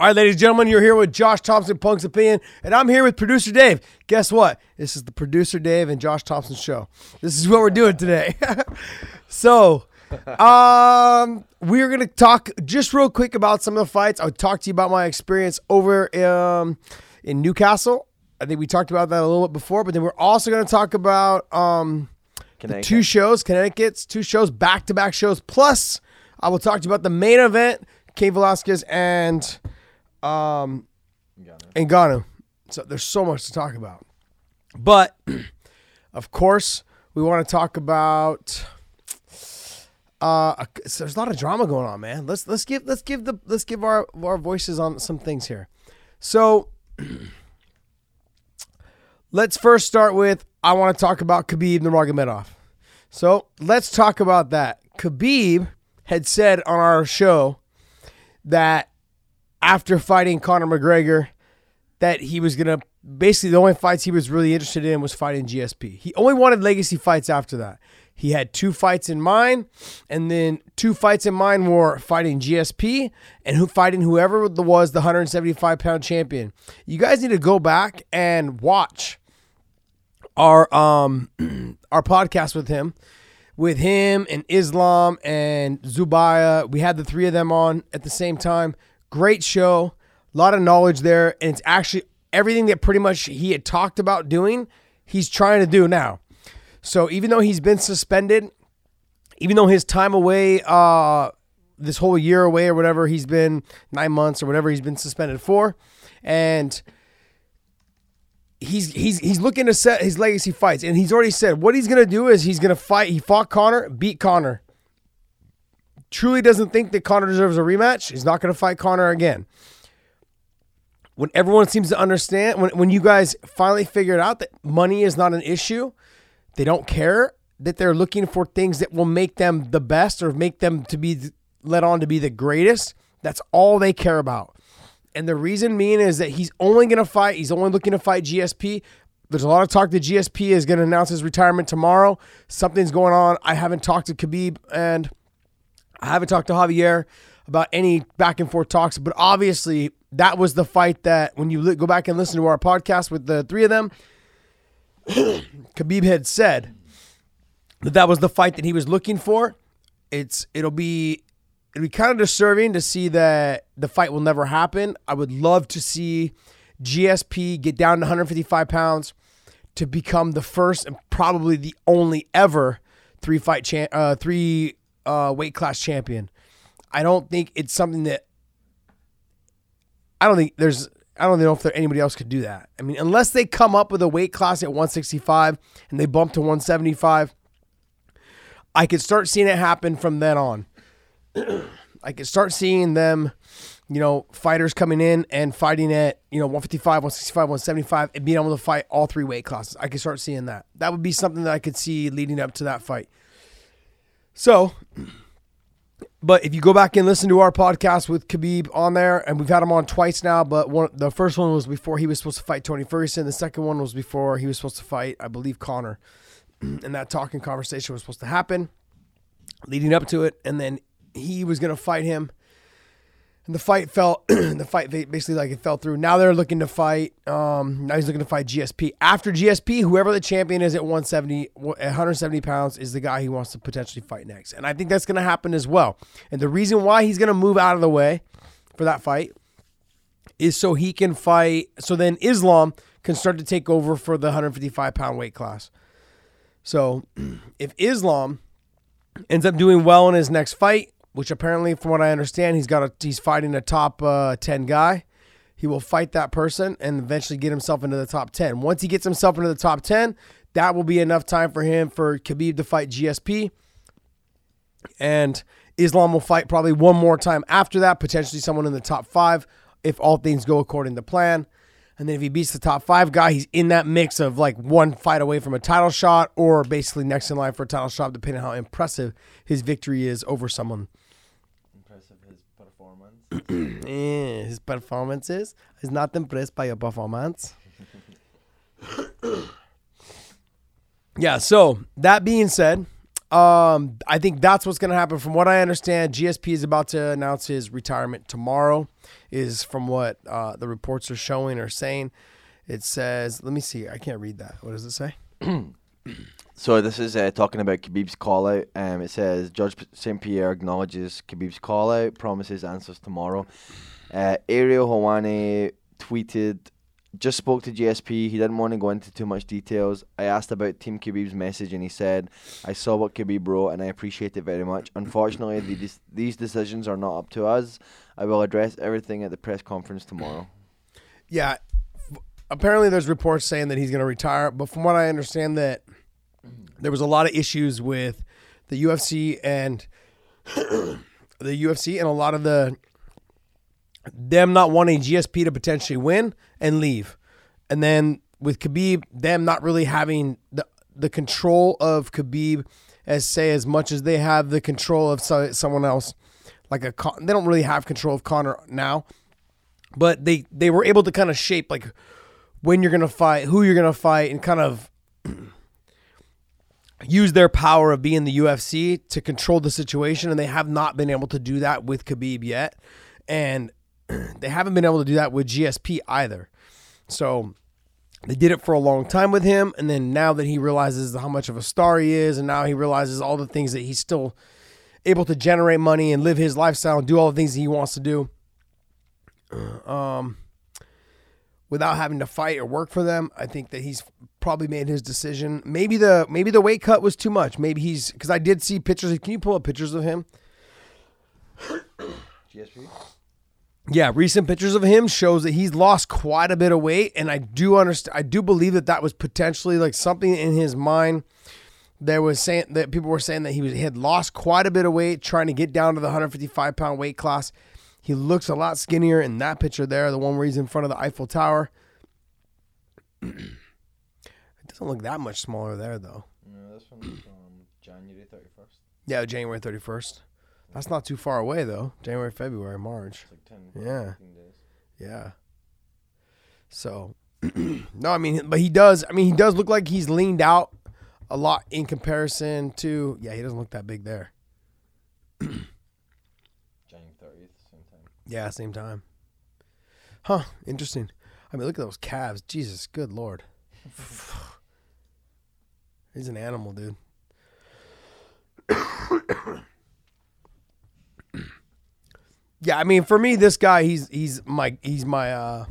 All right, ladies and gentlemen, you're here with Josh Thomson, Punk's Opinion, and I'm here with producer Dave. Guess what? This is the producer Dave and Josh Thompson show. This is what we're doing today. so, um, we're gonna talk just real quick about some of the fights. I'll talk to you about my experience over um, in Newcastle. I think we talked about that a little bit before, but then we're also gonna talk about um, the two shows, Connecticut's two shows, back to back shows. Plus, I will talk to you about the main event, Cain Velasquez and um, and Ngannou. So there's so much to talk about. But of course, we want to talk about. Uh, there's a lot of drama going on, man. Let's let's give let's give the let's give our our voices on some things here. So let's first start with I want to talk about Khabib Nurmagomedov. So let's talk about that. Khabib had said on our show that after fighting Conor McGregor that he was gonna basically the only fights he was really interested in was fighting GSP. He only wanted legacy fights after that. He had two fights in mind, and then two fights in mind were fighting GSP and who fighting whoever was the 175 pound champion. You guys need to go back and watch our um our podcast with him, with him and Islam and Zubaira. We had the three of them on at the same time. Great show, a lot of knowledge there, and it's actually everything that pretty much he had talked about doing, he's trying to do now. So even though he's been suspended, even though his time away, uh, this whole year away or whatever, he's been nine months or whatever he's been suspended for, and he's he's he's looking to set his legacy fights, and he's already said what he's gonna do is he's gonna fight. He fought Conor, beat Conor truly doesn't think that Conor deserves a rematch, he's not going to fight Conor again. When everyone seems to understand, when, when you guys finally figured out that money is not an issue, they don't care that they're looking for things that will make them the best or make them to be let on to be the greatest. That's all they care about. And the reason being is that he's only going to fight, he's only looking to fight GSP. There's a lot of talk that GSP is going to announce his retirement tomorrow. Something's going on. I haven't talked to Khabib and I haven't talked to Javier about any back and forth talks, but obviously that was the fight that when you go back and listen to our podcast with the three of them, Khabib had said that that was the fight that he was looking for. It's it'll be it'll be kind of disturbing to see that the fight will never happen. I would love to see GSP get down to 155 pounds to become the first and probably the only ever three fight cha- uh, three uh, weight class champion. I don't think it's something that I don't think there's I don't know if there anybody else could do that. I mean, unless they come up with a weight class at 165 and they bump to 175, I could start seeing it happen from then on. I could start seeing them, you know, fighters coming in and fighting at, you know, 155, 165, 175 and being able to fight all three weight classes. I could start seeing that. That would be something that I could see leading up to that fight. So, but if you go back and listen to our podcast with Khabib on there, and we've had him on twice now, but one the first one was before he was supposed to fight Tony Ferguson. The second one was before he was supposed to fight, I believe, Conor. and that talking conversation was supposed to happen leading up to it, and then he was going to fight him and the fight fell. the fight basically like it fell through. Now they're looking to fight. Um, now he's looking to fight GSP. After GSP, whoever the champion is at 170, 170 pounds is the guy he wants to potentially fight next. And I think that's going to happen as well. And the reason why he's going to move out of the way for that fight is so he can fight. So then Islam can start to take over for the 155 pound weight class. So if Islam ends up doing well in his next fight, which apparently, from what I understand, he's got a he's fighting a top uh, ten guy. He will fight that person and eventually get himself into the top ten. Once he gets himself into the top ten, that will be enough time for him for Khabib to fight GSP, and Islam will fight probably one more time after that, potentially someone in the top five if all things go according to plan. And then if he beats the top five guy, he's in that mix of like one fight away from a title shot or basically next in line for a title shot, depending on how impressive his victory is over someone. Eh, his performances. He's not impressed by your performance. yeah, so that being said, Um, I think that's what's going to happen. From what I understand, GSP is about to announce his retirement tomorrow. Is from what uh, the reports are showing or saying. It says, let me see. I can't read that. What does it say? So this is uh, talking about Khabib's call out. Um, it says Georges St Pierre acknowledges Khabib's call out, promises answers tomorrow. Uh, Ariel Helwani tweeted, just spoke to GSP. He didn't want to go into too much details. I asked about Team Khabib's message, and he said, "I saw what Khabib wrote, and I appreciate it very much. Unfortunately, the, these decisions are not up to us. I will address everything at the press conference tomorrow." Yeah. Apparently, there's reports saying that he's going to retire, but from what I understand, that there was a lot of issues with the UFC and the UFC and a lot of the them not wanting GSP to potentially win and leave, and then with Khabib, them not really having the the control of Khabib as say as much as they have the control of so, someone else. Like a Con- they don't really have control of Conor now, but they they were able to kind of shape like when you're gonna fight, who you're gonna fight, and kind of use their power of being the UFC to control the situation, and they have not been able to do that with Khabib yet, and they haven't been able to do that with GSP either. So they did it for a long time with him, and then now that he realizes how much of a star he is, and now he realizes all the things that he's still able to generate money and live his lifestyle and do all the things that he wants to do. Um, without having to fight or work for them. I think that he's probably made his decision. Maybe the maybe the weight cut was too much. Maybe he's because I did see pictures. Can you pull up pictures of him? GSP. Yeah, recent pictures of him shows that he's lost quite a bit of weight, and I do understand. I do believe that that was potentially like something in his mind. There was saying that people were saying that he was he had lost quite a bit of weight trying to get down to the 155 pound weight class. He looks a lot skinnier in that picture there, the one where he's in front of the Eiffel Tower. it doesn't look that much smaller there though. No, this one's from January 31st. Yeah, January 31st. That's not too far away though. January, February, March. It's like 10, Yeah. days. Yeah. So, no, I mean, but he does. I mean, he does look like he's leaned out a lot in comparison to. Yeah, he doesn't look that big there. January 30th, same time. Yeah, same time. Huh. Interesting. I mean, look at those calves. Jesus, good lord. He's an animal, dude. yeah, I mean, for me, this guy, he's he's my he's my uh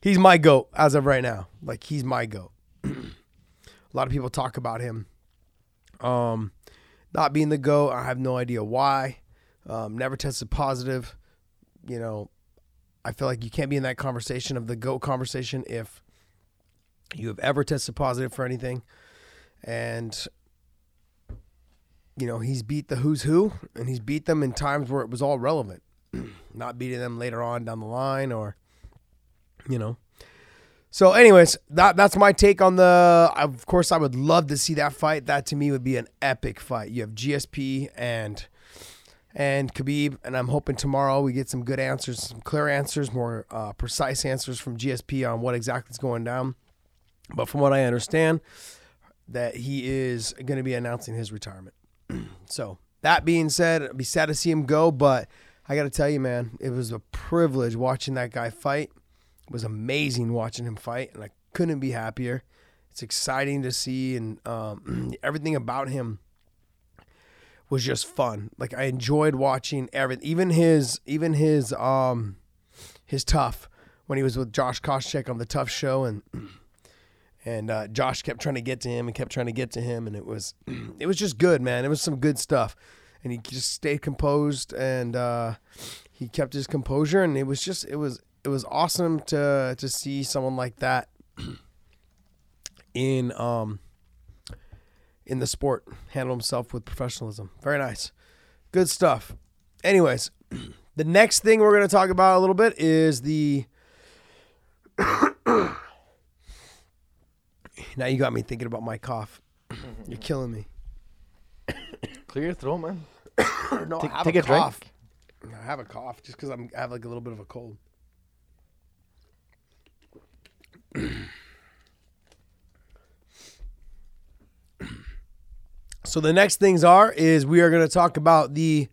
he's my goat as of right now. Like he's my goat. a lot of people talk about him. Um, not being the goat. I have no idea why. Um, never tested positive. You know, I feel like you can't be in that conversation of the GOAT conversation if you have ever tested positive for anything. And, you know, he's beat the who's who and he's beat them in times where it was all relevant, not beating them later on down the line or, you know. So, anyways, that that's my take on the. Of course, I would love to see that fight. That to me would be an epic fight. You have GSP and and Khabib, and I'm hoping tomorrow we get some good answers, some clear answers, more uh, precise answers from GSP on what exactly is going down. But from what I understand, that he is going to be announcing his retirement. so that being said, I'd be sad to see him go, but I got to tell you, man, it was a privilege watching that guy fight. It was amazing watching him fight, and I couldn't be happier. It's exciting to see, and um, everything about him was just fun. Like I enjoyed watching everything, even his, even his, um, his tough when he was with Josh Koscheck on the Tough Show, and and uh, Josh kept trying to get to him and kept trying to get to him, and it was, it was just good, man. It was some good stuff, and he just stayed composed and uh, he kept his composure, and it was just, it was, it was awesome to to see someone like that in um in the sport handle himself with professionalism. Very nice. Good stuff. Anyways, the next thing we're going to talk about a little bit is the Now you got me thinking about my cough. Mm-hmm. You're killing me. Clear your throat, man. no, Take- I have take a, a drink. cough. I have a cough just because I'm I have like a little bit of a cold. So the next things are is we are going to talk about the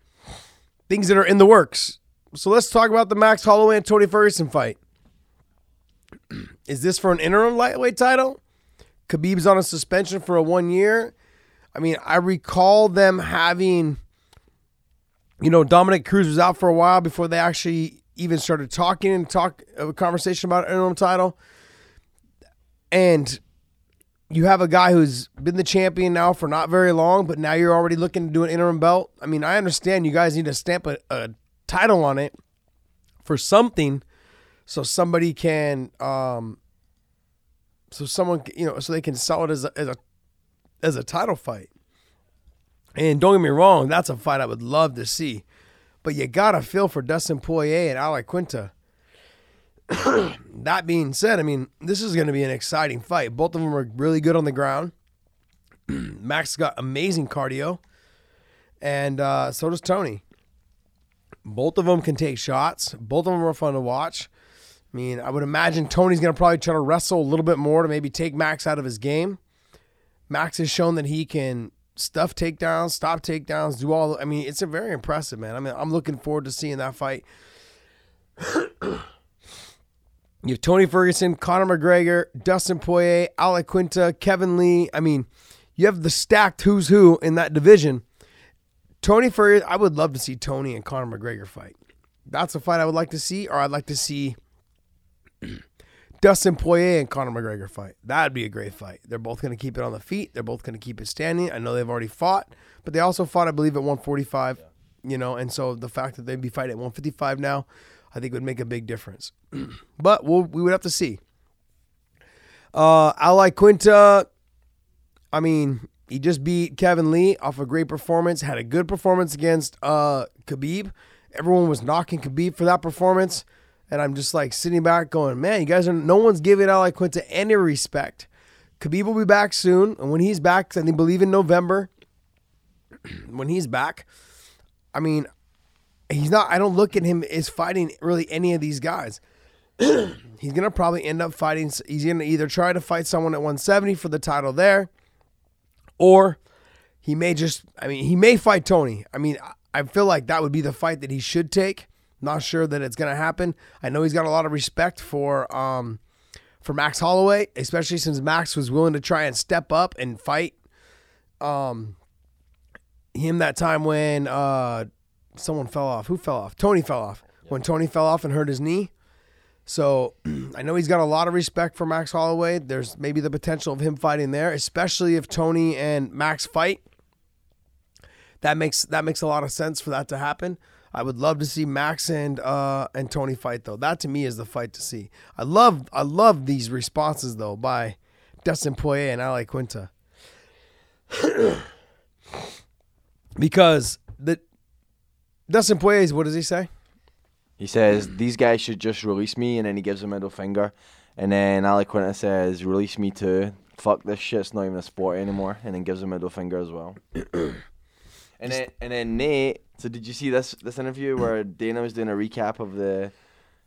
things that are in the works. So let's talk about the Max Holloway and Tony Ferguson fight. Is this for an interim lightweight title? Khabib's on a suspension for a one year. I mean, I recall them having, you know, Dominick Cruz was out for a while before they actually even started talking and talk a conversation about an interim title. And you have a guy who's been the champion now for not very long, but now you're already looking to do an interim belt. I mean, I understand you guys need to stamp a, a title on it for something so somebody can um so someone you know so they can sell it as a as a as a title fight. And don't get me wrong that's a fight i would love to see. But you gotta feel for dustin poirier and Al Iaquinta that being said i mean this is going to be an exciting fight both of them are really good on the ground max got amazing cardio and uh, so does tony both of them can take shots both of them are fun to watch I mean, I would imagine Tony's going to probably try to wrestle a little bit more to maybe take Max out of his game. Max has shown that he can stuff takedowns, stop takedowns, do all. I mean, it's a very impressive, man. I mean, I'm looking forward to seeing that fight. you have Tony Ferguson, Conor McGregor, Dustin Poirier, Al Iaquinta, Kevin Lee. I mean, you have the stacked who's who in that division. Tony Ferguson, I would love to see Tony and Conor McGregor fight. That's a fight I would like to see, or I'd like to see Dustin Poirier and Conor McGregor fight. That'd be a great fight. They're both going to keep it on the feet. They're both going to keep it standing. I know they've already fought, but they also fought, I believe, at 145. You know, and so the fact that they'd be fighting at 155 now, I think would make a big difference. but we'll, we would have to see. Uh, Al Iaquinta, I mean, he just beat Kevin Lee off a great performance. Had a good performance against uh, Khabib. Everyone was knocking Khabib for that performance. And I'm just like sitting back going, man, you guys are, no one's giving Al Iaquinta any respect. Khabib will be back soon. And when he's back, I think believe in November, when he's back, I mean, he's not, I don't look at him as fighting really any of these guys. he's to probably end up fighting, he's to either try to fight someone at 170 for the title there, or he may just, I mean, he may fight Tony. I mean, I feel like that would be the fight that he should take. Not sure that it's to happen. I know he's got a lot of respect for um, for Max Holloway, especially since Max was willing to try and step up and fight um, him that time when uh, someone fell off. Who fell off? Tony fell off. When Tony fell off and hurt his knee. So I know he's got a lot of respect for Max Holloway. There's maybe the potential of him fighting there, especially if Tony and Max fight. That makes that makes a lot of sense for that to happen. I would love to see Max and uh, and Tony fight though. That to me is the fight to see. I love I love these responses though by Dustin Poirier and Al Iaquinta. because the Dustin Poirier is what does he say? He says these guys should just release me, and then he gives a middle finger, and then Al Iaquinta says release me too. Fuck this shit, it's not even a sport anymore, and then gives a middle finger as well. and then and then Nate. So did you see this this interview where Dana was doing a recap of the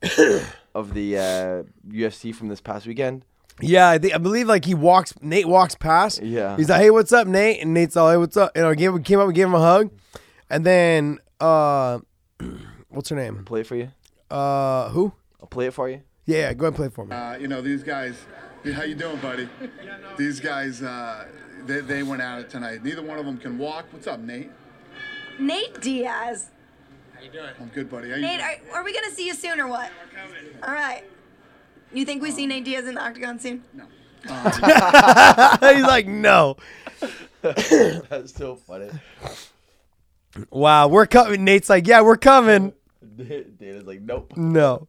of the uh, UFC from this past weekend? Yeah, I think I believe like he walks Nate walks past. Yeah. He's like, "Hey, what's up, Nate?" And Nate's all, "Hey, what's up?" You know, gave, came up and gave him a hug, and then uh, what's her name? Play it for you. Uh, who? I'll play it for you. Yeah, yeah, go ahead and play it for me. Uh, you know, these guys, how you doing, buddy? These guys, uh, they, they went at it tonight. Neither one of them can walk. What's up, Nate? Nate Diaz. How you doing? I'm good, buddy. How you Nate, doing? are, are we gonna see you soon or what? All right. You think we see Nate Diaz in the octagon soon? No. He's like, "No." That's so funny. Wow, we're coming. Nate's like, "Yeah, we're coming." Dana's like, nope. No.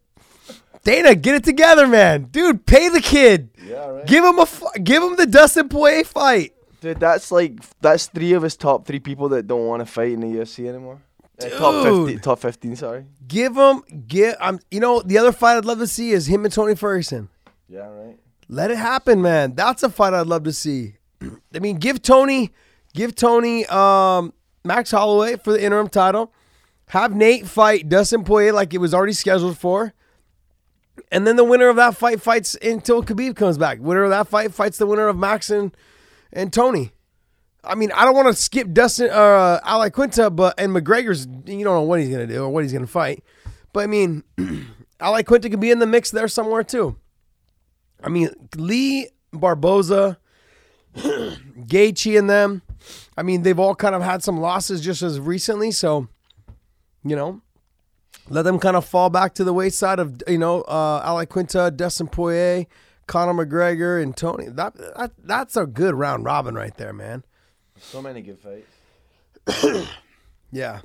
Dana, get it together, man. Dude, pay the kid. Yeah, right. Give him a f- give him the Dustin Poirier fight. Dude, that's like that's three of his top three people that don't want to fight in the UFC anymore. Uh, top fifteen, Dude. top fifteen. Sorry. Give him get um you know, the other fight I'd love to see is him and Tony Ferguson. Yeah, right. Let it happen, man. That's a fight I'd love to see. I mean, give Tony give Tony um Max Holloway for the interim title. Have Nate fight Dustin Poirier like it was already scheduled for. And then the winner of that fight fights until Khabib comes back. Winner of that fight fights the winner of Max and, and Tony. I mean, I don't want to skip Dustin, uh, Al Iaquinta, but and McGregor's. You don't know what he's gonna do or what he's gonna fight, but I mean, Al Iaquinta could be in the mix there somewhere too. I mean, Lee Barboza, Gaethje, and them. I mean, they've all kind of had some losses just as recently, so you know, let them kind of fall back to the wayside of you know, uh, Al Iaquinta, Dustin Poirier, Conor McGregor, and Tony. That, that that's a good round robin right there, man. So many good fights. Yeah.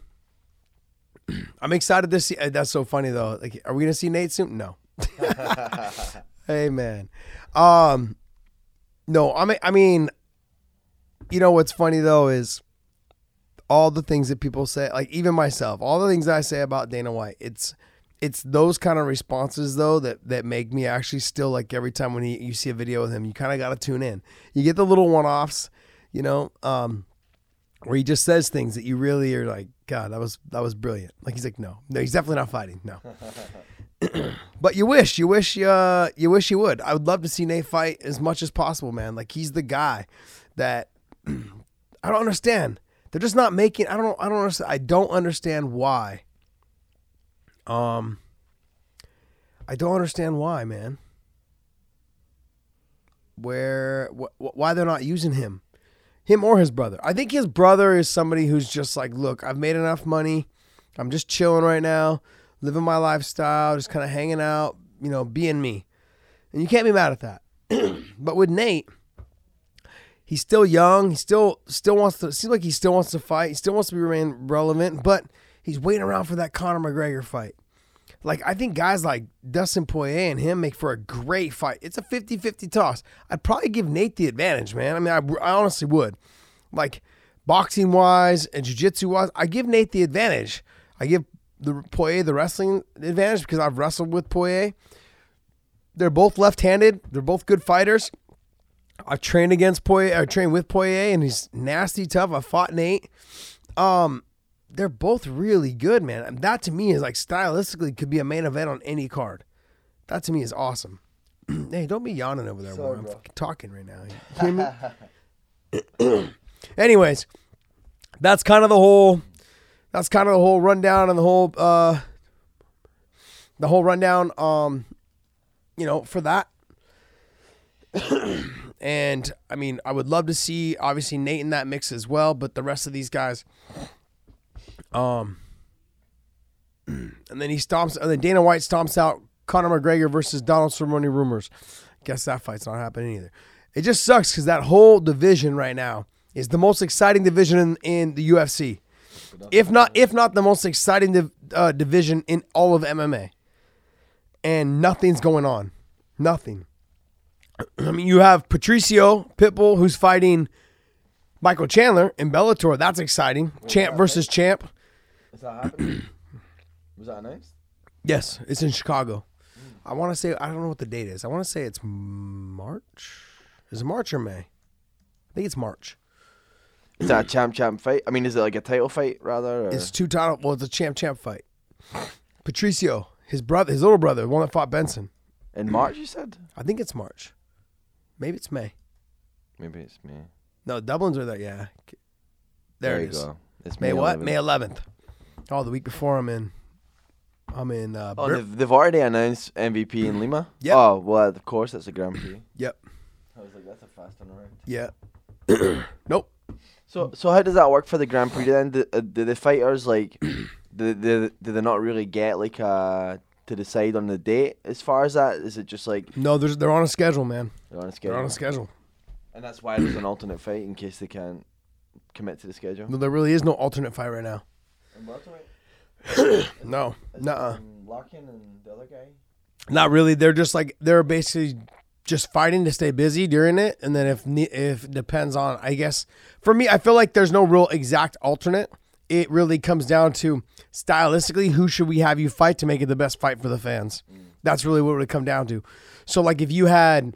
I'm excited to see. uh, That's so funny though. Like, are we gonna see Nate soon? No. hey man. Um, no. I mean, I mean, you know what's funny though is all the things that people say. Like even myself, all the things I say about Dana White. It's it's those kind of responses though that that make me actually still like every time when he, you see a video with him, you kind of got to tune in. You get the little one offs, you know. Um, where he just says things that you really are like, God, that was that was brilliant. Like he's like, no, no, he's definitely not fighting. No, but you wish, you wish, uh, you wish he would. I would love to see Nate fight as much as possible, man. Like he's the guy that I don't understand. They're just not making. I don't. I don't understand. I don't understand why. Um, I don't understand why, man. Where, wh- wh- why they're not using him? him or his brother. I think his brother is somebody who's just like, look, I've made enough money. I'm just chilling right now, living my lifestyle, just kind of hanging out, you know, being me. And you can't be mad at that. but with Nate, he's still young. He still still wants to seems like he still wants to fight. He still wants to be remain relevant, but he's waiting around for that Conor McGregor fight. Like I think guys like Dustin Poirier and him make for a great fight. It's a 50-50 toss. I'd probably give Nate the advantage, man. I mean, I, I honestly would. Like boxing wise and jiu-jitsu wise, I give Nate the advantage. I give the Poirier the wrestling advantage because I've wrestled with Poirier. They're both left-handed. They're both good fighters. I've trained against Poirier. I trained with Poirier, and he's nasty tough. I fought Nate. Um, they're both really good, man. And That to me is like stylistically could be a main event on any card. That to me is awesome. hey, don't be yawning over there, Sorry. I'm fucking talking right now. You hear me? Anyways, that's kind of the whole. That's kind of the whole rundown and the whole. uh The whole rundown. Um, you know, for that. and I mean, I would love to see obviously Nate in that mix as well, but the rest of these guys. Um, and then he stomps, and then Dana White stomps out Conor McGregor versus Donald Cerrone rumors. Guess that fight's not happening either. It just sucks because that whole division right now is the most exciting division in, in the UFC, if not if not the most exciting div, uh, division in all of MMA. And nothing's going on, nothing. I mean, you have Patricio Pitbull who's fighting Michael Chandler in Bellator. That's exciting. Champ versus champ. Is that happening? Was that nice? Yes, it's in Chicago. Hmm. I want to say I don't know what the date is. I want to say it's March. Is it March or May? I think it's March. Is that a champ champ fight? I mean, is it like a title fight rather? Or? It's two title. Well, it's a champ champ fight. Patricio, his brother, his little brother, the one that fought Benson. in March, you said? I think it's March. Maybe it's May. Maybe it's me. No, Dublin's are there. Yeah, there, you it is. go. It's May what? 11th. May 11th. Oh, the week before I'm in. I'm in. Uh, Oh, Bir- they've, they've already announced MVP in Lima. Yep. Oh well, of course that's a Grand Prix. yep. I was like, that's a fast turnaround. Yeah. nope. So so how does that work for the Grand Prix then? Do, uh, do the fighters like do, do, do they not really get like uh to decide on the date as far as that? Is it just like No, there's, they're on a schedule, man. they're on a They're schedule? on a schedule. And that's why there's an alternate fight in case they can't commit to the schedule. No, there really is no alternate fight right now. No, nuh Larkin and the other guy. Not really. They're just like they're basically just fighting to stay busy during it, and then if if it depends on, I guess for me, I feel like there's no real exact alternate. It really comes down to stylistically, who should we have you fight to make it the best fight for the fans? Mm. That's really what it would come down to. So, like, if you had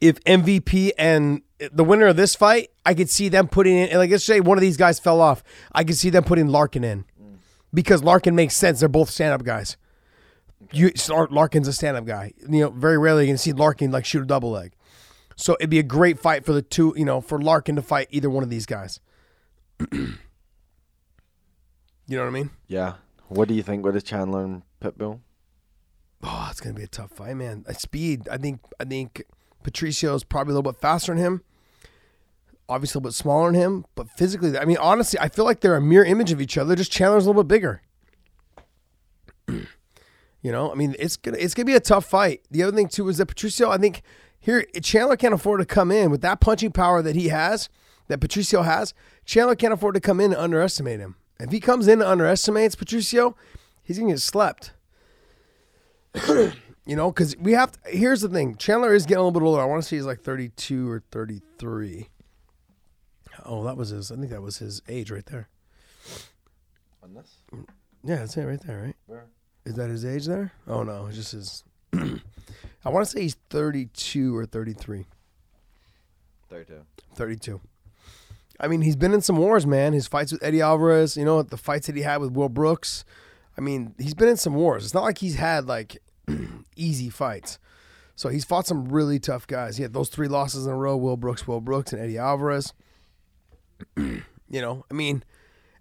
if MVP and the winner of this fight, I could see them putting in like let's say one of these guys fell off, I could see them putting Larkin in mm. because Larkin makes sense. They're both stand up guys. You Lar- Larkin's a stand up guy. You know, very rarely you can see Larkin like shoot a double leg. So it'd be a great fight for the two, you know, for Larkin to fight either one of these guys. you know what I mean? Yeah. What do you think with the Chandler and Pitbull? Oh, it's gonna be a tough fight, man. At speed, I think I think Patricio's probably a little bit faster than him. Obviously a little bit smaller than him, but physically, I mean, honestly, I feel like they're a mirror image of each other. Just Chandler's a little bit bigger. you know, I mean, it's gonna it's gonna be a tough fight. The other thing too is that Patricio, I think here Chandler can't afford to come in with that punching power that he has, that Patricio has. Chandler can't afford to come in and underestimate him. If he comes in and underestimates Patricio, he's gonna get slept. you know, because we have. To, here's the thing: Chandler is getting a little bit older. I want to say he's like 32 or 33. Oh, that was his. I think that was his age right there. On this? Yeah, that's it right there, right? Where? Is that his age there? Oh no, it's just his. I want to say he's 32 or 33. 32. 32. I mean, he's been in some wars, man. His fights with Eddie Alvarez, you know, the fights that he had with Will Brooks. I mean, he's been in some wars. It's not like he's had like easy fights. So he's fought some really tough guys. He had those three losses in a row: Will Brooks, Will Brooks, and Eddie Alvarez. you know, I mean,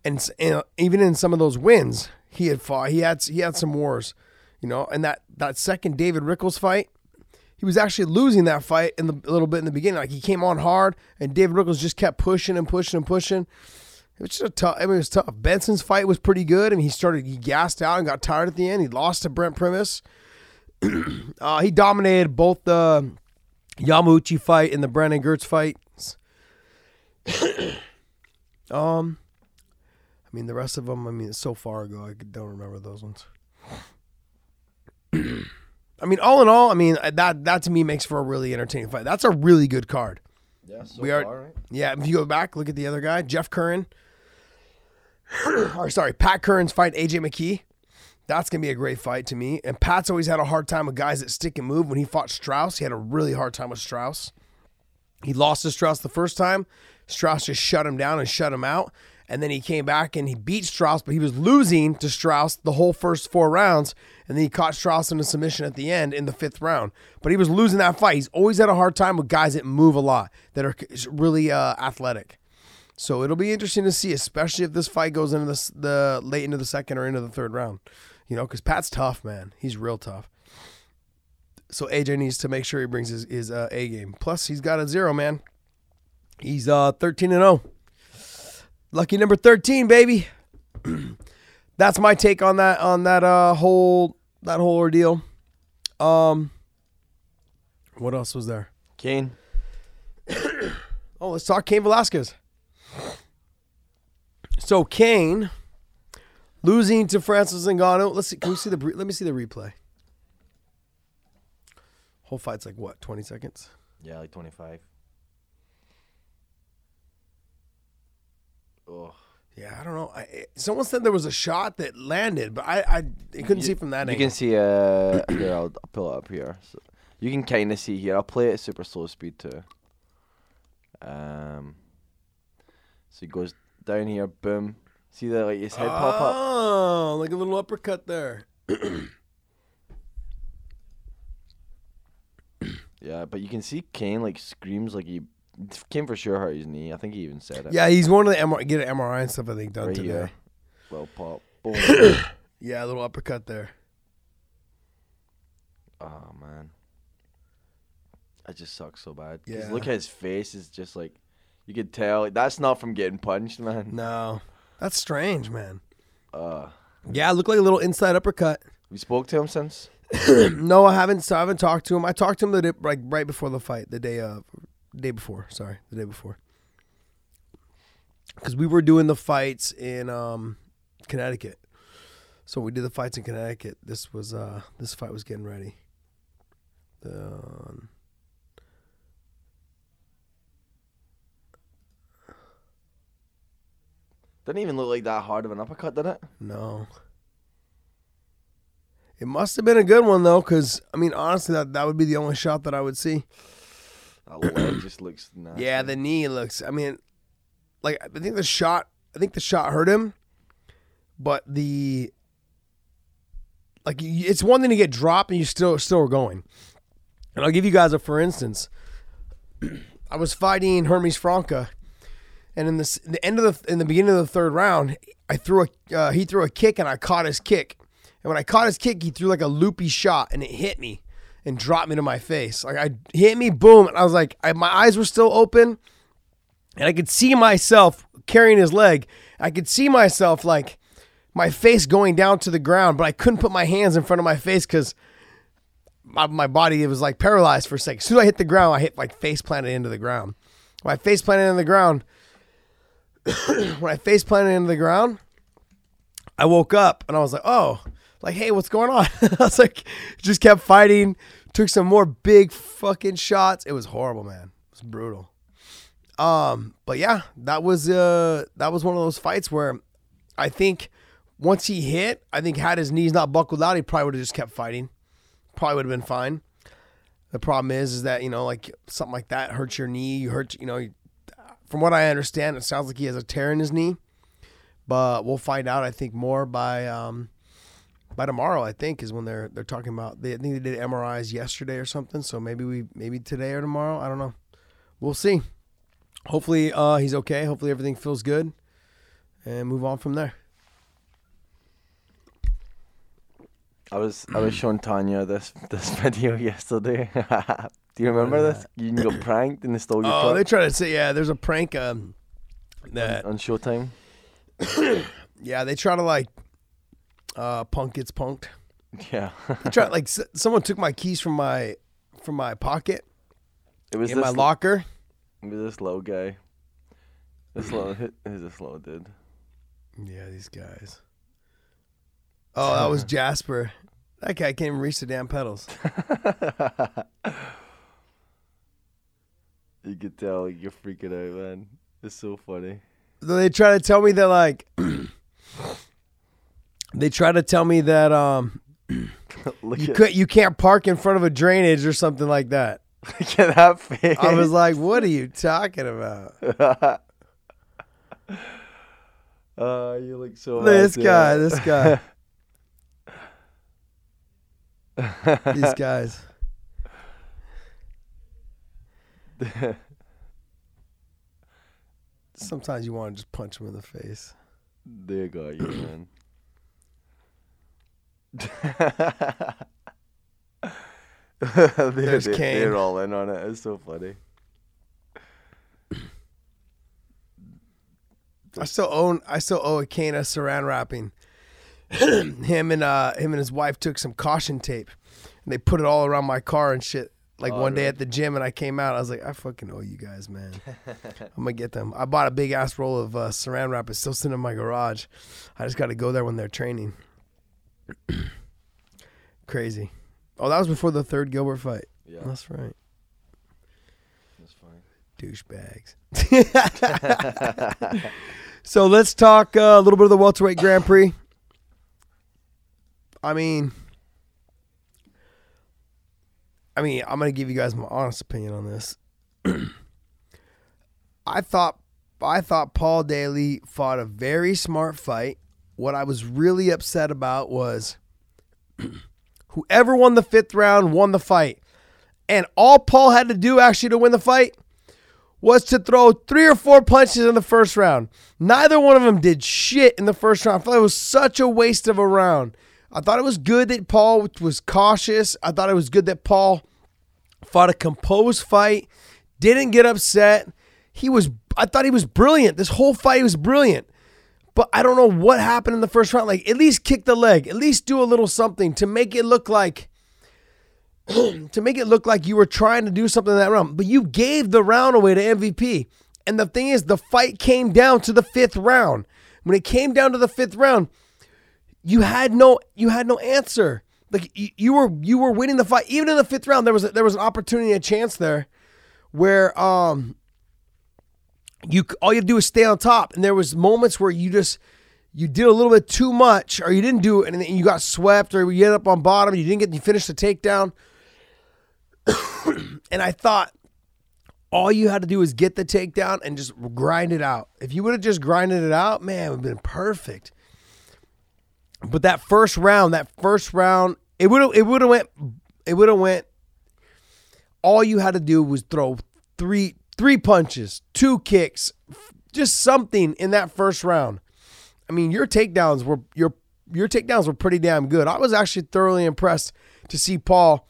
and, and uh, even in some of those wins, he had fought. He had he had some wars. You know, and that that second David Rickels fight, he was actually losing that fight in the a little bit in the beginning. Like he came on hard, and David Rickels just kept pushing and pushing and pushing. It was just a tough. I mean, it was tough. Benson's fight was pretty good. and he started, he gassed out and got tired at the end. He lost to Brent Primus. uh, he dominated both the Yamauchi fight and the Brandon Girtz fight. um, I mean, the rest of them. I mean, it's so far ago, I don't remember those ones. I mean, all in all, I mean that that to me makes for a really entertaining fight. That's a really good card. Yeah, so We are- far, right? Yeah, if you go back, look at the other guy, Jeff Curran. or sorry, Pat Curran's fight AJ McKee. That's gonna be a great fight to me. And Pat's always had a hard time with guys that stick and move. When he fought Straus, he had a really hard time with Straus. He lost to Straus the first time. Straus just shut him down and shut him out. And then he came back and he beat Straus, but he was losing to Straus the whole first four rounds. And then he caught Straus in a submission at the end in the fifth round. But he was losing that fight. He's always had a hard time with guys that move a lot, that are really uh, athletic. So it'll be interesting to see, especially if this fight goes into the, the late into the second or into the third round. You know, because Pat's tough, man. He's real tough. So AJ needs to make sure he brings his, his uh, A game. Plus, he's got a zero, man. He's uh 13 and 0. Lucky number 13, baby. That's my take on that on that uh whole that whole ordeal. Um what else was there? Cain. Oh, let's talk Cain Velasquez. So Cain losing to Francis Ngannou. Let's see. Can we see the? Let me see the replay. Whole fight's like what? Twenty seconds. Yeah, like 25. Oh. Yeah, I don't know. I, someone said there was a shot that landed, but I I couldn't see from that You angle. can see, uh, here, I'll, I'll pull it up here. So you can kind of see here. I'll play it at super slow speed too. Um, so he goes down here, boom. See the like his head pop up. Oh, like a little uppercut there. Yeah, but you can see Cain like screams like he Cain for sure hurt his knee. I think he even said it. Yeah, he's one of the MR, get an MRI and stuff. I think done right today. here. Well, pop. Boom. Yeah, a little uppercut there. oh man, that just sucks so bad. 'Cause Yeah. look at his face. Is just like you could tell. Like, that's not from getting punched, man. No, that's strange, man. Uh, Yeah, it looked like a little inside uppercut. we spoke to him since. No, I haven't. So I haven't talked to him. I talked to him the day, like right before the fight, the day of, day before. Sorry, the day before. Because we were doing the fights in um, Connecticut, so we did the fights in Connecticut. This was uh, this fight was getting ready. The um, Didn't even look like that hard of an uppercut, did it? no. It must have been a good one though, because I mean, honestly, that that would be the only shot that I would see. That leg just looks nasty. Yeah, the knee looks. I mean, like I think the shot. I think the shot hurt him, but the like it's one thing to get dropped and you still still are going. And I'll give you guys a for instance. I was fighting Hermes Franca, and in the s- the end of the in the beginning of the third round, I threw a uh, he threw a kick and I caught his kick, and when I caught his kick, he threw like a loopy shot and it hit me and dropped me to my face. Like I hit me, boom, and I was like, I, my eyes were still open, and I could see myself carrying his leg. I could see myself like my face going down to the ground, but I couldn't put my hands in front of my face because my, my body it was like paralyzed for a second. As soon as I hit the ground, I hit like face planted into the ground. When I face planted into the ground, when I face planted into the ground, I woke up and I was like, oh, like, hey, what's going on? I was like, just kept fighting, took some more big fucking shots. It was horrible, man. It was brutal. Um, but yeah, that was uh that was one of those fights where I think once he hit, I think had his knees not buckled out, he probably would have just kept fighting. Probably would have been fine. The problem is, is that you know, like something like that hurts your knee. You hurt, you know. You, from what I understand, it sounds like he has a tear in his knee, but we'll find out. I think more by um, by tomorrow. I think is when they're they're talking about. They I think they did MRIs yesterday or something. So maybe we maybe today or tomorrow. I don't know. We'll see. Hopefully, uh, he's okay. Hopefully, everything feels good, and move on from there. I was I was showing Tanya this this video yesterday. Do you remember this? You got pranked and they stole your phone. Oh, truck they try to say yeah. There's a prank um, that on Showtime. yeah they try to like uh, punk gets punked. Yeah, try like s- someone took my keys from my from my pocket it was in my locker. It was this little guy. This little who's this little dude? Yeah, these guys. Oh, that was Jasper. That guy can't even reach the damn pedals. You could tell like, you're freaking out, man. It's so funny. They try to tell me that like they try to tell me that um you could you can't park in front of a drainage or something like that. look at that face. I was like, what are you talking about? uh, you look so. This guy, this guy. These guys. Sometimes you want to just punch them in the face. They got you, man. they're, There's they- Cain. They're all in on it. It's so funny. I still own. I still owe a cane of saran wrapping. him and uh him and his wife took some caution tape, and they put it all around my car and shit. Like Oh, one day at the gym, and I came out. I was like, I fucking owe you guys, man. I'm gonna get them. I bought a big ass roll of uh, saran wrap. It's still sitting in my garage. I just got to go there when they're training. Crazy. Oh, that was before the third Gilbert fight. Yeah, That's right. that's funny. douchebags. so let's talk uh, a little bit of the welterweight Grand Prix. I mean, I mean, I'm gonna give you guys my honest opinion on this. I thought, I thought Paul Daley fought a very smart fight. What I was really upset about was whoever won the fifth round won the fight, and all Paul had to do actually to win the fight was to throw three or four punches in the first round. Neither one of them did shit in the first round. I thought it was such a waste of a round. I thought it was good that Paul was cautious. I thought it was good that Paul fought a composed fight, didn't get upset. He was I thought he was brilliant. This whole fight was brilliant. But I don't know what happened in the first round. Like at least kick the leg. At least do a little something to make it look like to make it look like you were trying to do something in that round. But you gave the round away to MVP. And the thing is, the fight came down to the fifth round. When it came down to the fifth round, you had no you had no answer. Like you, you were you were winning the fight. Even in the fifth round, there was a, there was an opportunity, a chance there, where um you all you do was stay on top. And there was moments where you just you did a little bit too much, or you didn't do it, and you got swept, or you ended up on bottom. You didn't get you finished the takedown. and I thought all you had to do was get the takedown and just grind it out. If you would have just grinded it out, man, it would have been perfect. But that first round, that first round, it would have it would have went it would have went all you had to do was throw three three punches, two kicks, just something in that first round. I mean, your takedowns were your your takedowns were pretty damn good. I was actually thoroughly impressed to see Paul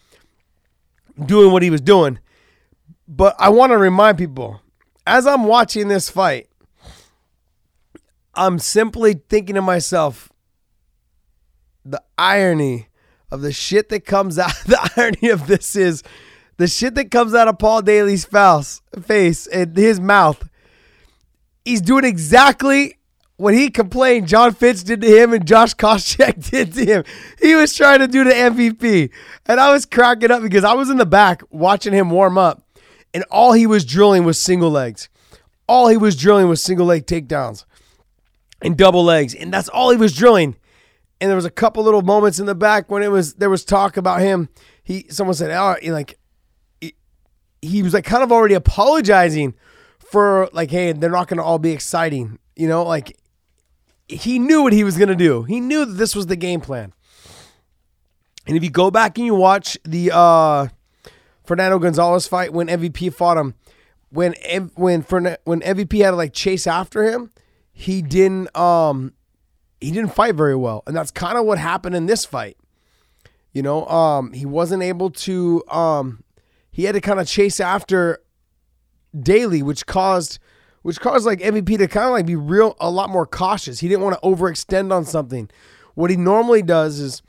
doing what he was doing. But I want to remind people as I'm watching this fight, I'm simply thinking to myself the irony of the shit that comes out. The irony of this is the shit that comes out of Paul Daley's face, and his mouth. He's doing exactly what he complained John Fitch did to him and Josh Koscheck did to him. He was trying to do the MVP. And I was cracking up because I was in the back watching him warm up. And all he was drilling was single legs. All he was drilling was single leg takedowns and double legs. And that's all he was drilling. And there was a couple little moments in the back when it was there was talk about him. He someone said, "Oh, like he was like kind of already apologizing for like, hey, they're not going to all be exciting." You know, like he knew what he was going to do. He knew that this was the game plan. And if you go back and you watch the uh, Fernando Gonzalez fight when MVP fought him, when when when MVP had to like chase after him, he didn't um he didn't fight very well, and that's kind of what happened in this fight. You know, um, he wasn't able to. Um, he had to kind of chase after Daley, which caused, which caused like MVP to kind of like be real a lot more cautious. He didn't want to overextend on something. What he normally does is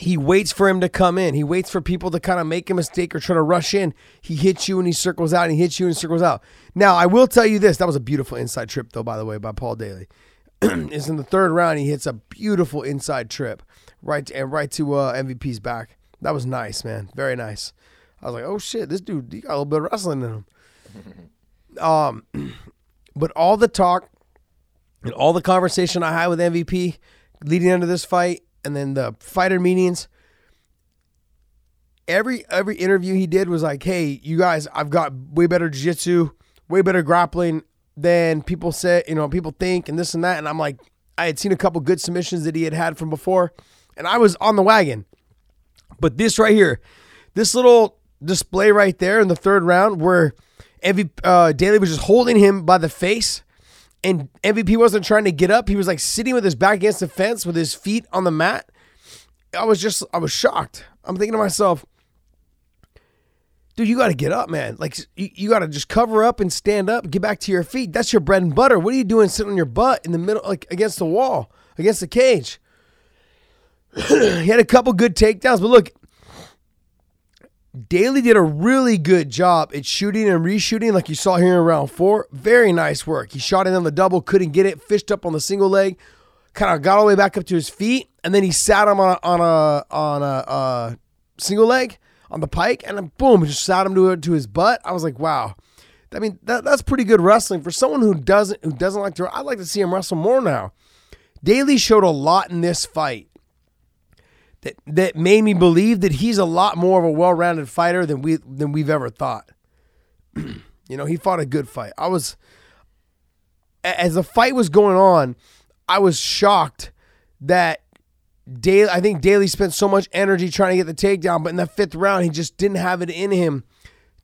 he waits for him to come in. He waits for people to kind of make a mistake or try to rush in. He hits you and he circles out and he hits you and circles out. Now, I will tell you this. That was a beautiful inside trip, though, by the way, by Paul Daley. is in the third round. He hits a beautiful inside trip right and right to uh, MVP's back. That was nice, man. Very nice. I was like, oh shit, this dude he got a little bit of wrestling in him. um, but all the talk and all the conversation I had with MVP leading into this fight, and then the fighter meetings. Every every interview he did was like, "Hey, you guys, I've got way better jiu-jitsu, way better grappling than people say, you know, people think, and this and that." And I'm like, I had seen a couple good submissions that he had had from before, and I was on the wagon. But this right here, this little display right there in the third round, where MVP uh, Daley was just holding him by the face, and MVP wasn't trying to get up. He was like sitting with his back against the fence with his feet on the mat. I was just, I was shocked. I'm thinking to myself, dude, you got to get up, man. Like, you, you got to just cover up and stand up, get back to your feet. That's your bread and butter. What are you doing sitting on your butt in the middle, like against the wall, against the cage? he had a couple good takedowns, but look, Daley did a really good job at shooting and reshooting, like you saw here in round four. Very nice work. He shot it on the double, couldn't get it, fished up on the single leg, kind of got all the way back up to his feet, and then he sat him on a on a on a uh, single leg on the pike, and then boom, just sat him to to his butt. I was like, wow. I mean, that, that's pretty good wrestling for someone who doesn't who doesn't like to. I'd like to see him wrestle more now. Daley showed a lot in this fight that that made me believe that he's a lot more of a well-rounded fighter than we than we've ever thought. you know, he fought a good fight. I was as the fight was going on, I was shocked that Daley I think Daley spent so much energy trying to get the takedown, but in the fifth round he just didn't have it in him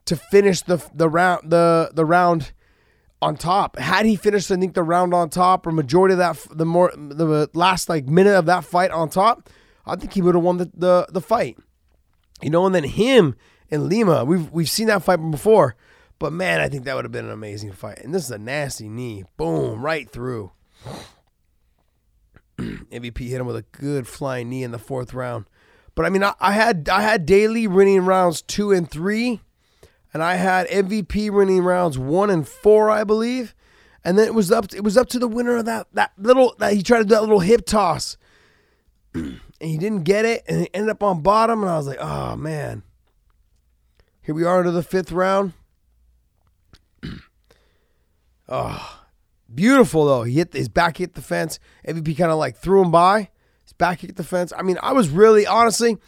to finish the the round the the round on top. Had he finished, I think the round on top or majority of that the more the last like minute of that fight on top, I think he would have won the, the the fight. You know, and then him and Lima, we've we've seen that fight before, but man, I think that would have been an amazing fight. And this is a nasty knee, boom, right through. MVP hit him with a good flying knee in the fourth round. But I mean, I, I had I had Daley winning rounds two and three, and I had MVP winning rounds one and four, I believe. And then it was up it was up to the winner of that that little that he tried to do that little hip toss and he didn't get it, and he ended up on bottom. And I was like, oh man. Here we are into the fifth round. oh, beautiful though. He hit his back hit the fence. MVP kind of like threw him by. His back hit the fence. I mean, I was really honestly,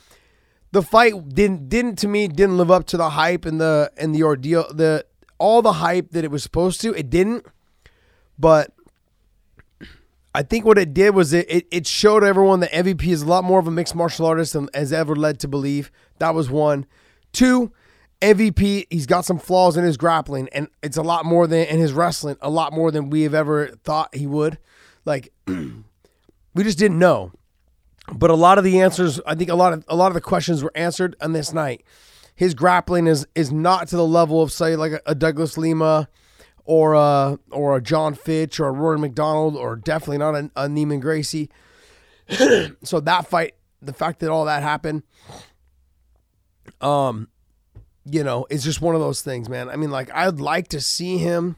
the fight didn't didn't to me didn't live up to the hype and the and the ordeal the all the hype that it was supposed to. It didn't, but I think what it did was it, it, it showed everyone that MVP is a lot more of a mixed martial artist than has ever led to believe. That was one. Two, MVP, he's got some flaws in his grappling, and it's a lot more than in his wrestling, a lot more than we have ever thought he would. Like we just didn't know. But a lot of the answers, I think a lot of a lot of the questions were answered on this night. His grappling is is not to the level of say like a, a Douglas Lima or a or a John Fitch or a Rory MacDonald or definitely not a, a Neiman Gracie. so that fight, the fact that all that happened, um, you know, it's just one of those things, man. I mean, like I'd like to see him.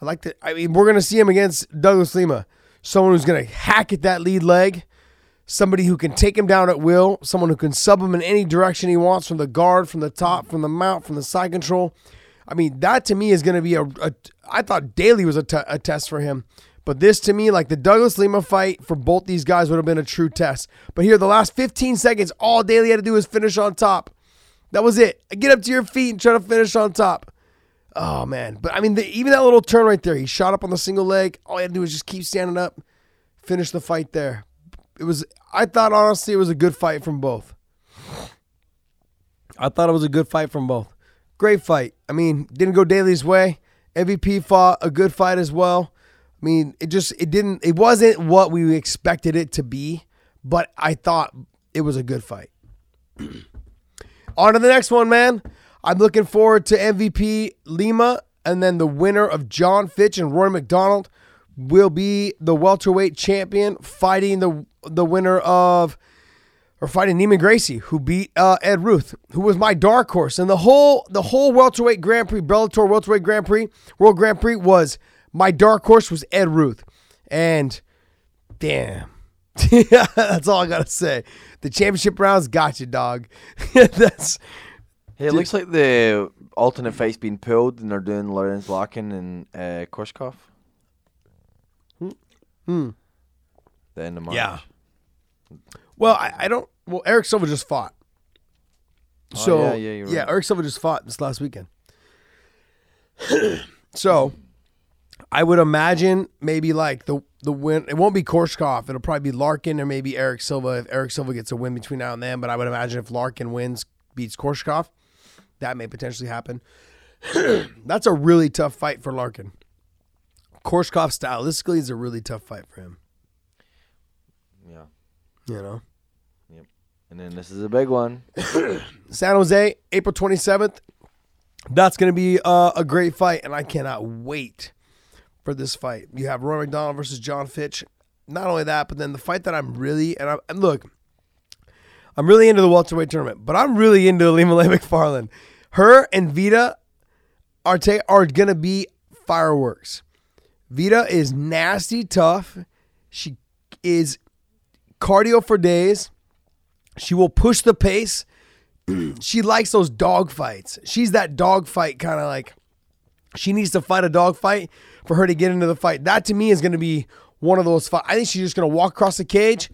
I like to. I mean, we're gonna see him against Douglas Lima, someone who's gonna hack at that lead leg, somebody who can take him down at will, someone who can sub him in any direction he wants from the guard, from the top, from the mount, from the side control. I mean, that to me is going to be a, a. I thought Daley was a, t- a test for him, but this to me, like the Douglas Lima fight for both these guys, would have been a true test. But here, the last 15 seconds, all Daley had to do was finish on top. That was it. Get up to your feet and try to finish on top. Oh man, but I mean, the, even that little turn right there, he shot up on the single leg. All he had to do was just keep standing up, finish the fight there. It was. I thought honestly, it was a good fight from both. I thought it was a good fight from both. Great fight. I mean, didn't go Daley's way. MVP fought a good fight as well. I mean, it just it didn't it wasn't what we expected it to be, but I thought it was a good fight. On to the next one, man. I'm looking forward to MVP Lima and then the winner of John Fitch and Roy MacDonald will be the welterweight champion fighting the the winner of or fighting Neiman Gracie, who beat uh, Ed Ruth, who was my dark horse. And the whole the whole welterweight Grand Prix, Bellator welterweight Grand Prix, World Grand Prix was my dark horse was Ed Ruth, and damn, that's all I gotta say. The championship rounds got you, dog. that's Hey, it looks like the alternate fight's been pulled and they're doing Lorenz Larkin and uh, Koreshkov. Hmm. The end of March. Yeah. Well, I, I don't. Well, Erick Silva just fought. Oh, so Oh, yeah, yeah, you're right. Erick Silva just fought this last weekend. so, I would imagine maybe like the the win. It won't be Koreshkov. It'll probably be Larkin or maybe Erick Silva if Eric Silva gets a win between now and then. But I would imagine if Larkin wins, beats Koreshkov, that may potentially happen. That's a really tough fight for Larkin. Koreshkov stylistically is a really tough fight for him. Yeah. You know. Yep. And then this is a big one. San Jose, April 27th. That's going to be uh, a great fight, and I cannot wait for this fight. You have Roy MacDonald versus John Fitch. Not only that, but then the fight that I'm really and, I, and look, I'm really into the welterweight tournament, but I'm really into Ilima-Lei Macfarlane. Her and Veta are ta- are gonna be fireworks. Veta is nasty tough. She is cardio for days. She will push the pace. she likes those dog fights. She's that dog fight kind of like she needs to fight a dog fight for her to get into the fight. That to me is going to be one of those fights. I think she's just going to walk across the cage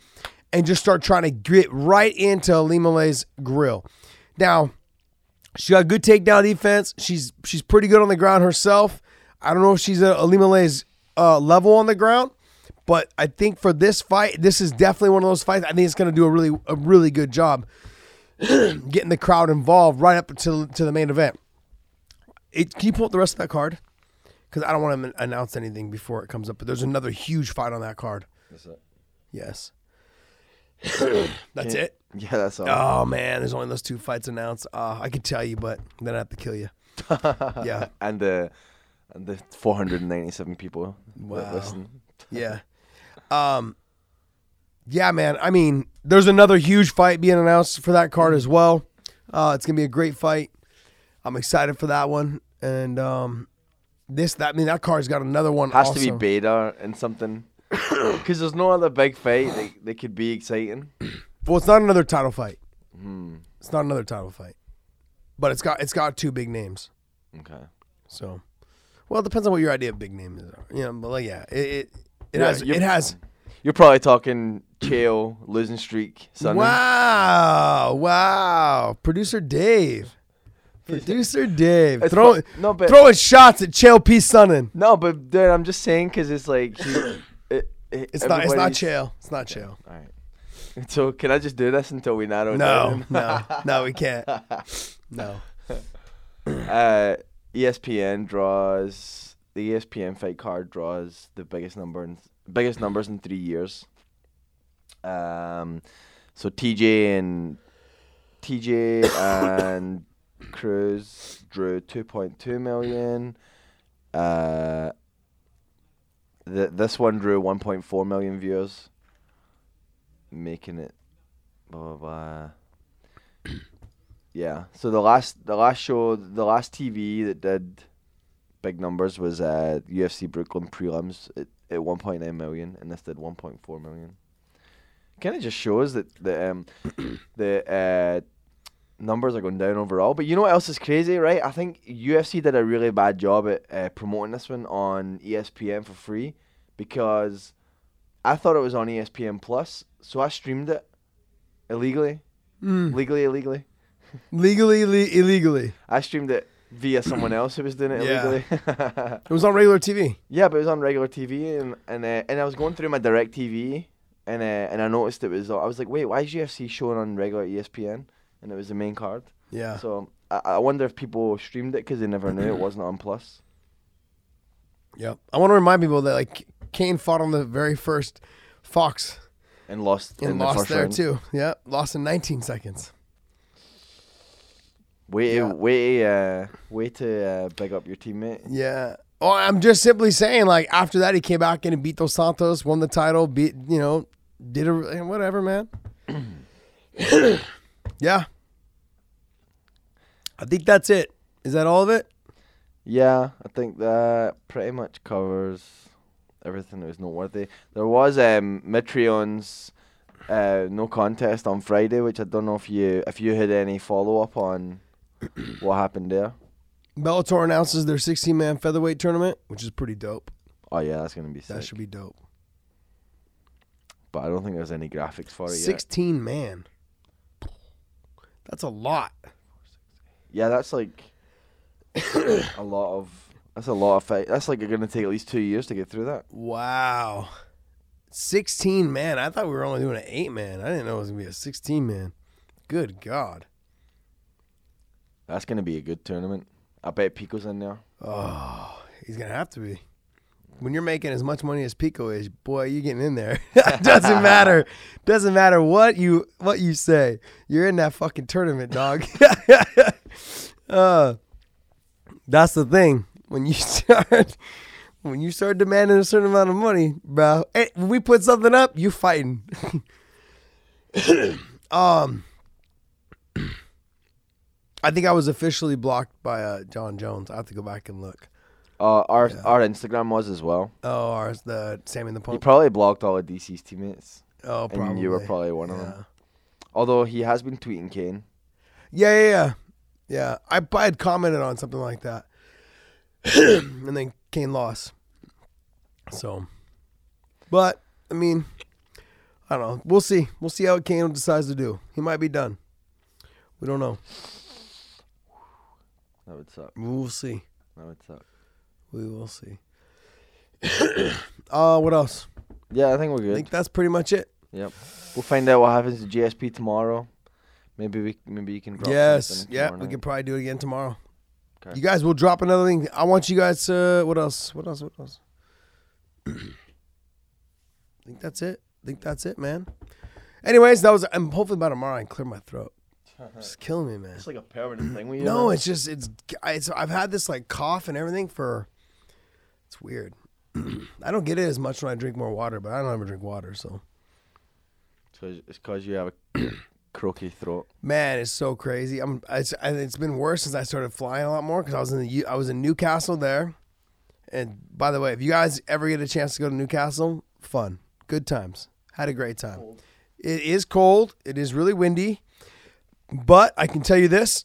and just start trying to get right into Ilima-Lei's grill. Now, she got good takedown defense. She's she's pretty good on the ground herself. I don't know if she's a, a Ilima-Lei's uh, level on the ground, but I think for this fight, this is definitely one of those fights. I think it's going to do a really a really good job getting the crowd involved right up to to the main event. It, can you pull up the rest of that card? Because I don't want to announce anything before it comes up. But there's another huge fight on that card. That's it. Yes. That's it. Yeah, that's all. Oh man, there's only those two fights announced. Uh, I could tell you, but then I have to kill you. yeah, and the and the 497 people that Wow. listen. yeah, um, yeah, man. I mean, there's another huge fight being announced for that card as well. Uh, it's gonna be a great fight. I'm excited for that one, and um, this that I mean that card's got another one. Has also. to be beta and something. Because there's no other big fight that, that could be exciting. Well, it's not another title fight. Hmm. It's not another title fight, but it's got it's got two big names. Okay. So, well, it depends on what your idea of big name is. You know, but like, yeah, it it, it Yeah, has you're- it has. You're probably talking Chael losing streak Sunday. Wow, wow, producer Dave, producer Dave, It's throwing fu- no, but- throwing shots at Chael P. Sonnen. No, but dude, I'm just saying because it's like he, it, it, It's not. It's not Chael. It's not Chael. All right. So can I just do this until we it No, no, no, we can't. No. uh, ESPN draws the ESPN fight card draws the biggest number in biggest numbers in three years. Um, so TJ and TJ and Cruz drew two point two million. Uh, th- this one drew one point four million viewers, making it blah blah blah. Yeah. So the last the last show the last TV that did big numbers was uh UFC Brooklyn prelims at, at 1.9 million and this did 1.4 million. Kind of just shows that the um the uh numbers are going down overall. But you know what else is crazy, right? I think UFC did a really bad job at uh, promoting this one on ESPN for free because I thought it was on ESPN Plus, so I streamed it illegally, legally illegally. Legally, le- illegally. I streamed it via someone else who was doing it Yeah. illegally. It was on regular TV. yeah, but it was on regular TV, and and uh, and I was going through my DirecTV, and uh, and I noticed it was. I was like, wait, why is UFC showing on regular ESPN? And it was the main card. Yeah. So I, I wonder if people streamed it because they never knew it wasn't on Plus. yeah. I want to remind people that like Cain fought on the very first Fox And lost and in the lost first there round. too. Yeah, lost in 19 seconds. Way Yeah. way uh, way to uh, big up your teammate. Yeah. Oh, I'm just simply saying, like after that, he came back in and beat Dos Santos, won the title, beat you know, did a whatever, man. yeah. I think that's it. Is that all of it? Yeah, I think that pretty much covers everything that was noteworthy. There was um Mitrione's uh, no contest on Friday, which I don't know if you if you had any follow up on what happened there. Bellator announces their 16 man featherweight tournament, which is pretty dope. Oh yeah, that's gonna be sick. That should be dope. but I don't think there's any graphics for it yet. 16 man. That's a lot. Yeah, that's like a lot of that's a lot of fight. That's like gonna take at least two years to get through that. Wow. 16 man. I thought we were only doing an 8 man. I didn't know it was going to be a 16 man. Good God. That's gonna be a good tournament. I bet Pico's in there. Oh, he's going to have to be. When you're making as much money as Pico is, boy, you're getting in there. Doesn't matter. Doesn't matter what you what you say. You're in that fucking tournament, dog. uh, that's the thing. When you start when you start demanding a certain amount of money, bro. Hey, when we put something up, you fighting. um I think I was officially blocked by uh, Jon Jones. I have to go back and look. Uh, our our Instagram was as well. Oh, ours the Sammy and the He probably blocked all of DC's teammates. oh, probably. and you were probably one of them. Although he has been tweeting Cain. Yeah, yeah, yeah. Yeah, I, I had commented on something like that, and then Cain lost. So, but I mean, I don't know. We'll see. We'll see how Cain decides to do. He might be done. We don't know. That would suck. We'll see. That would suck. We will see. uh, what else? Yeah, I think we're good. I think that's pretty much it. Yep. We'll find out what happens to GSP tomorrow. Maybe we maybe you can drop something. yes. Yeah, we can probably do it again tomorrow. Okay. You guys will drop another thing. I want you guys to. What else? What else? What else? I think that's it. I think that's it, man. Anyways, that was. I'm hopefully by tomorrow I can clear my throat. It's killing me, man. It's like a permanent thing with you. No, now. it's just it's. it's I've had this like cough and everything for. It's weird. I don't get it as much when I drink more water, but I don't ever drink water, so it's because you have a croaky throat. man, it's so crazy. I'm. It's and it's been worse since I started flying a lot more because I was in the U- I was in Newcastle there. And by the way, if you guys ever get a chance to go to Newcastle, fun, good times, had a great time. It is cold. It is really windy, but I can tell you this: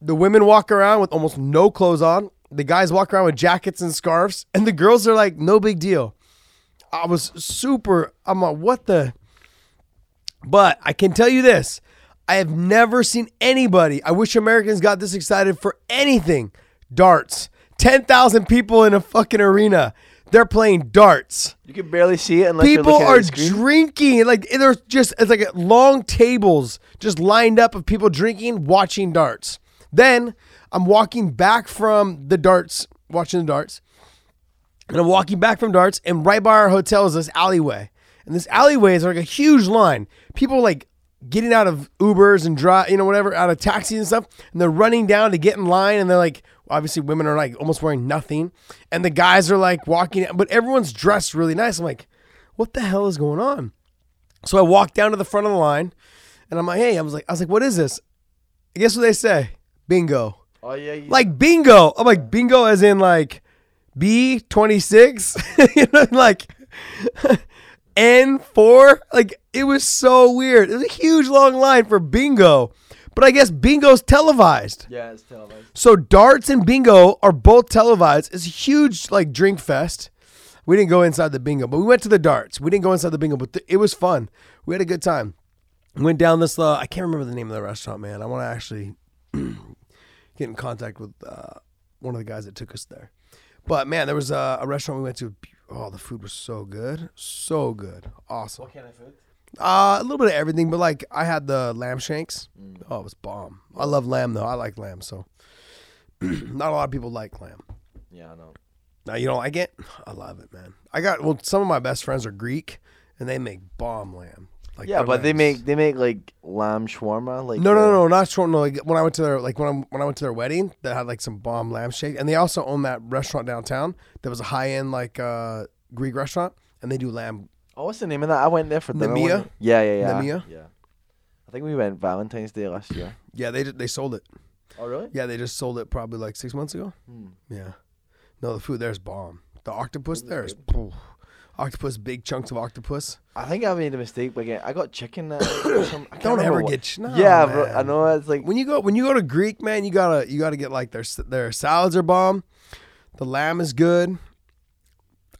the women walk around with almost no clothes on. The guys walk around with jackets and scarves, and the girls are like, no big deal. I was super. I'm like, what the. But I can tell you this I have never seen anybody. I wish Americans got this excited for anything. Darts. 10,000 people in a fucking arena. They're playing darts. You can barely see it unless you're People are at the screen. drinking. Like there's just it's like uh, long tables just lined up of people drinking, watching darts. Then I'm walking back from the darts, watching the darts, and I'm walking back from darts, and right by our hotel is this alleyway, and this alleyway is like a huge line. People like getting out of Ubers and drive, you know, whatever, out of taxis and stuff, and they're running down to get in line, and they're like, obviously, women are like almost wearing nothing, and the guys are like walking, but everyone's dressed really nice. I'm like, what the hell is going on? So I walked down to the front of the line, and I'm like, hey, I was like, I was like, what is this? Guess what they say? Bingo. Oh yeah, you, Like bingo. I'm like bingo as in like B twenty six. you know, like N four. Like it was so weird. It was a huge long line for bingo. But I guess bingo's televised. yeah, it's televised. So darts and bingo are both televised. It's a huge like drink fest. We didn't go inside the bingo, but we went to the darts. We didn't go inside the bingo, but th- it was fun. We had a good time. Went down this. Uh, I can't remember the name of the restaurant, man. I want to actually get in contact with uh, one of the guys that took us there. But man, there was a, a restaurant we went to. Oh, the food was so good, so good, awesome. What kind of food? Uh, a little bit of everything, but like I had the lamb shanks. Oh, it was bomb. I love lamb though. I like lamb, so not a lot of people like lamb. Yeah, I know. Now you don't like it? I love it, man. I got well. Some of my best friends are Greek, and they make bomb lamb. Like Yeah, their but they lamb's- make they make like lamb shawarma. Like No, no, no, not short. No, like when I went to their like when I when I went to their wedding, they had like some bomb lamb shake, and they also own that restaurant downtown. That was a high end like uh, Greek restaurant, and they do lamb. Oh, what's the name of that? I went there for dinner. Nemea? one- Yeah, yeah, yeah. Nemea? Yeah. I think we went Valentine's Day last year. Yeah, they they sold it. Oh really? Yeah, they just sold it probably like six months ago. Hmm. Yeah. No, the food there's bomb. The octopus there is octopus, big chunks of octopus. I think I made a mistake by getting. I got chicken or some- I can't Don't remember ever what- get ch- no, yeah, bro, I man. know. It's like When you go when you go to Greek, man, you gotta you gotta get like their s- their salads are bomb. The lamb is good.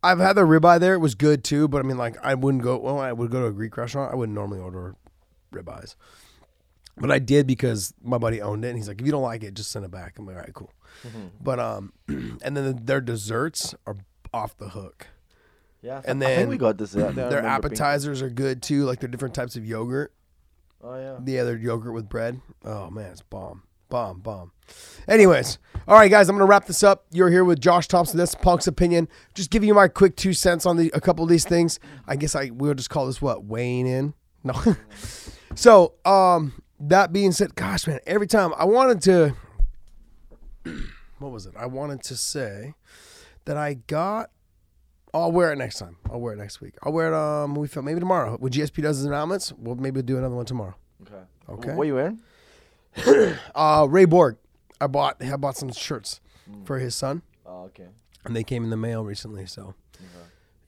I've had the ribeye there; it was good too. But I mean, like, I wouldn't go. Well, I would go to a Greek restaurant. I wouldn't normally order ribeyes, but I did because my buddy owned it, and he's like, "If you don't like it, just send it back." I'm like, "All right, cool." But um, and then their desserts are off the hook. yeah. Th- and then we got dessert. there. I Their remember being- appetizers are good too. Like their different types of yogurt. Oh yeah. Yeah, their yogurt with bread. Oh man, it's bomb, bomb, bomb. Anyways, all right, guys, I'm gonna wrap this up. You're here with Josh Thomson. That's Punk's opinion. Just giving you my quick two cents on the a couple of these things. I guess I we'll just call this what weighing in. No. so, um, that being said, gosh, man, every time I wanted to, what was it? I wanted to say that I got. I'll wear it next time. I'll wear it next week. I'll wear it. Um, we feel maybe tomorrow. When GSP does his announcements, we'll maybe do another one tomorrow. Okay. Okay. What are you wearing? Uh, Ray Borg. I bought I bought some shirts for his son, Oh okay. and they came in the mail recently. So,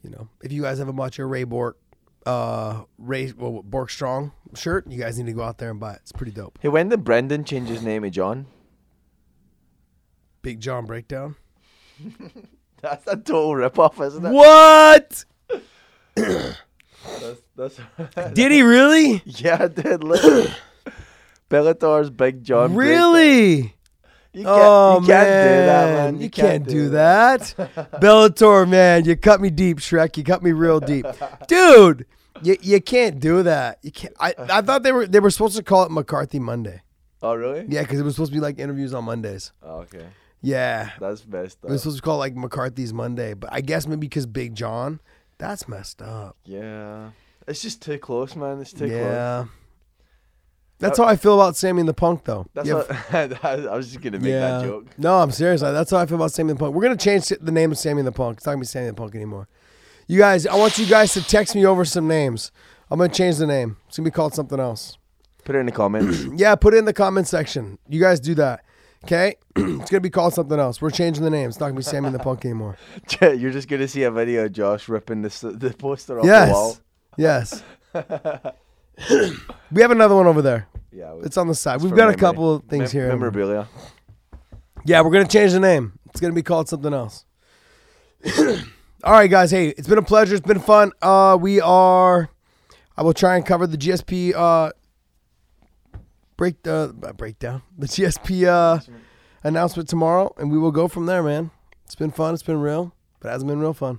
you know, if you guys haven't bought your Ray Borg uh, Ray well, Borg Strong shirt, you guys need to go out there and buy it. It's pretty dope. Hey, when did Brendan change his name to John? Big John breakdown. That's a total rip-off, isn't it? What? That's, that's Did he really? yeah, dude. Listen. Bellator's Big John. breakdown. You can't, Oh you man. can't do that, man. You, can't, do that. Bellator, man, you cut me deep, Shrek. You cut me real deep, dude. You, you can't do that. You can't. I, I thought they were they were supposed to call it McCarthy Monday. Oh really? Yeah, because it was supposed to be like interviews on Mondays. Oh, okay. Yeah, That's best. it was supposed to be called like McCarthy's Monday, but I guess maybe because Big John, that's messed up. Yeah. It's just too close, man. It's too close. yeah, that's how I feel about Sammy and the Punk, though. That's Yeah, what I was just gonna make that joke. No, I'm serious. That's how I feel about Sammy the Punk. We're gonna change the name of Sammy and the Punk. It's not gonna be Sammy the Punk anymore. You guys, I want you guys to text me over some names. I'm gonna change the name. It's gonna be called something else. Put it in the comments. Yeah, put it in the comment section. You guys do that. Okay? it's gonna be called something else. We're changing the name. It's not gonna be Sammy and the Punk anymore. You're just gonna see a video of Josh ripping this the poster off the wall. Yes. Yes. we have another one over there. Yeah, It's on the side. We've got a couple of things Mem- here. Memorabilia. Yeah, we're gonna change the name. It's gonna be called something else. All right, guys. Hey, it's been a pleasure. It's been fun. Uh, we are. I will try and cover the GSP uh break uh, breakdown the GSP uh announcement tomorrow, and we will go from there, man. It's been fun. It's been real, but it hasn't been real fun.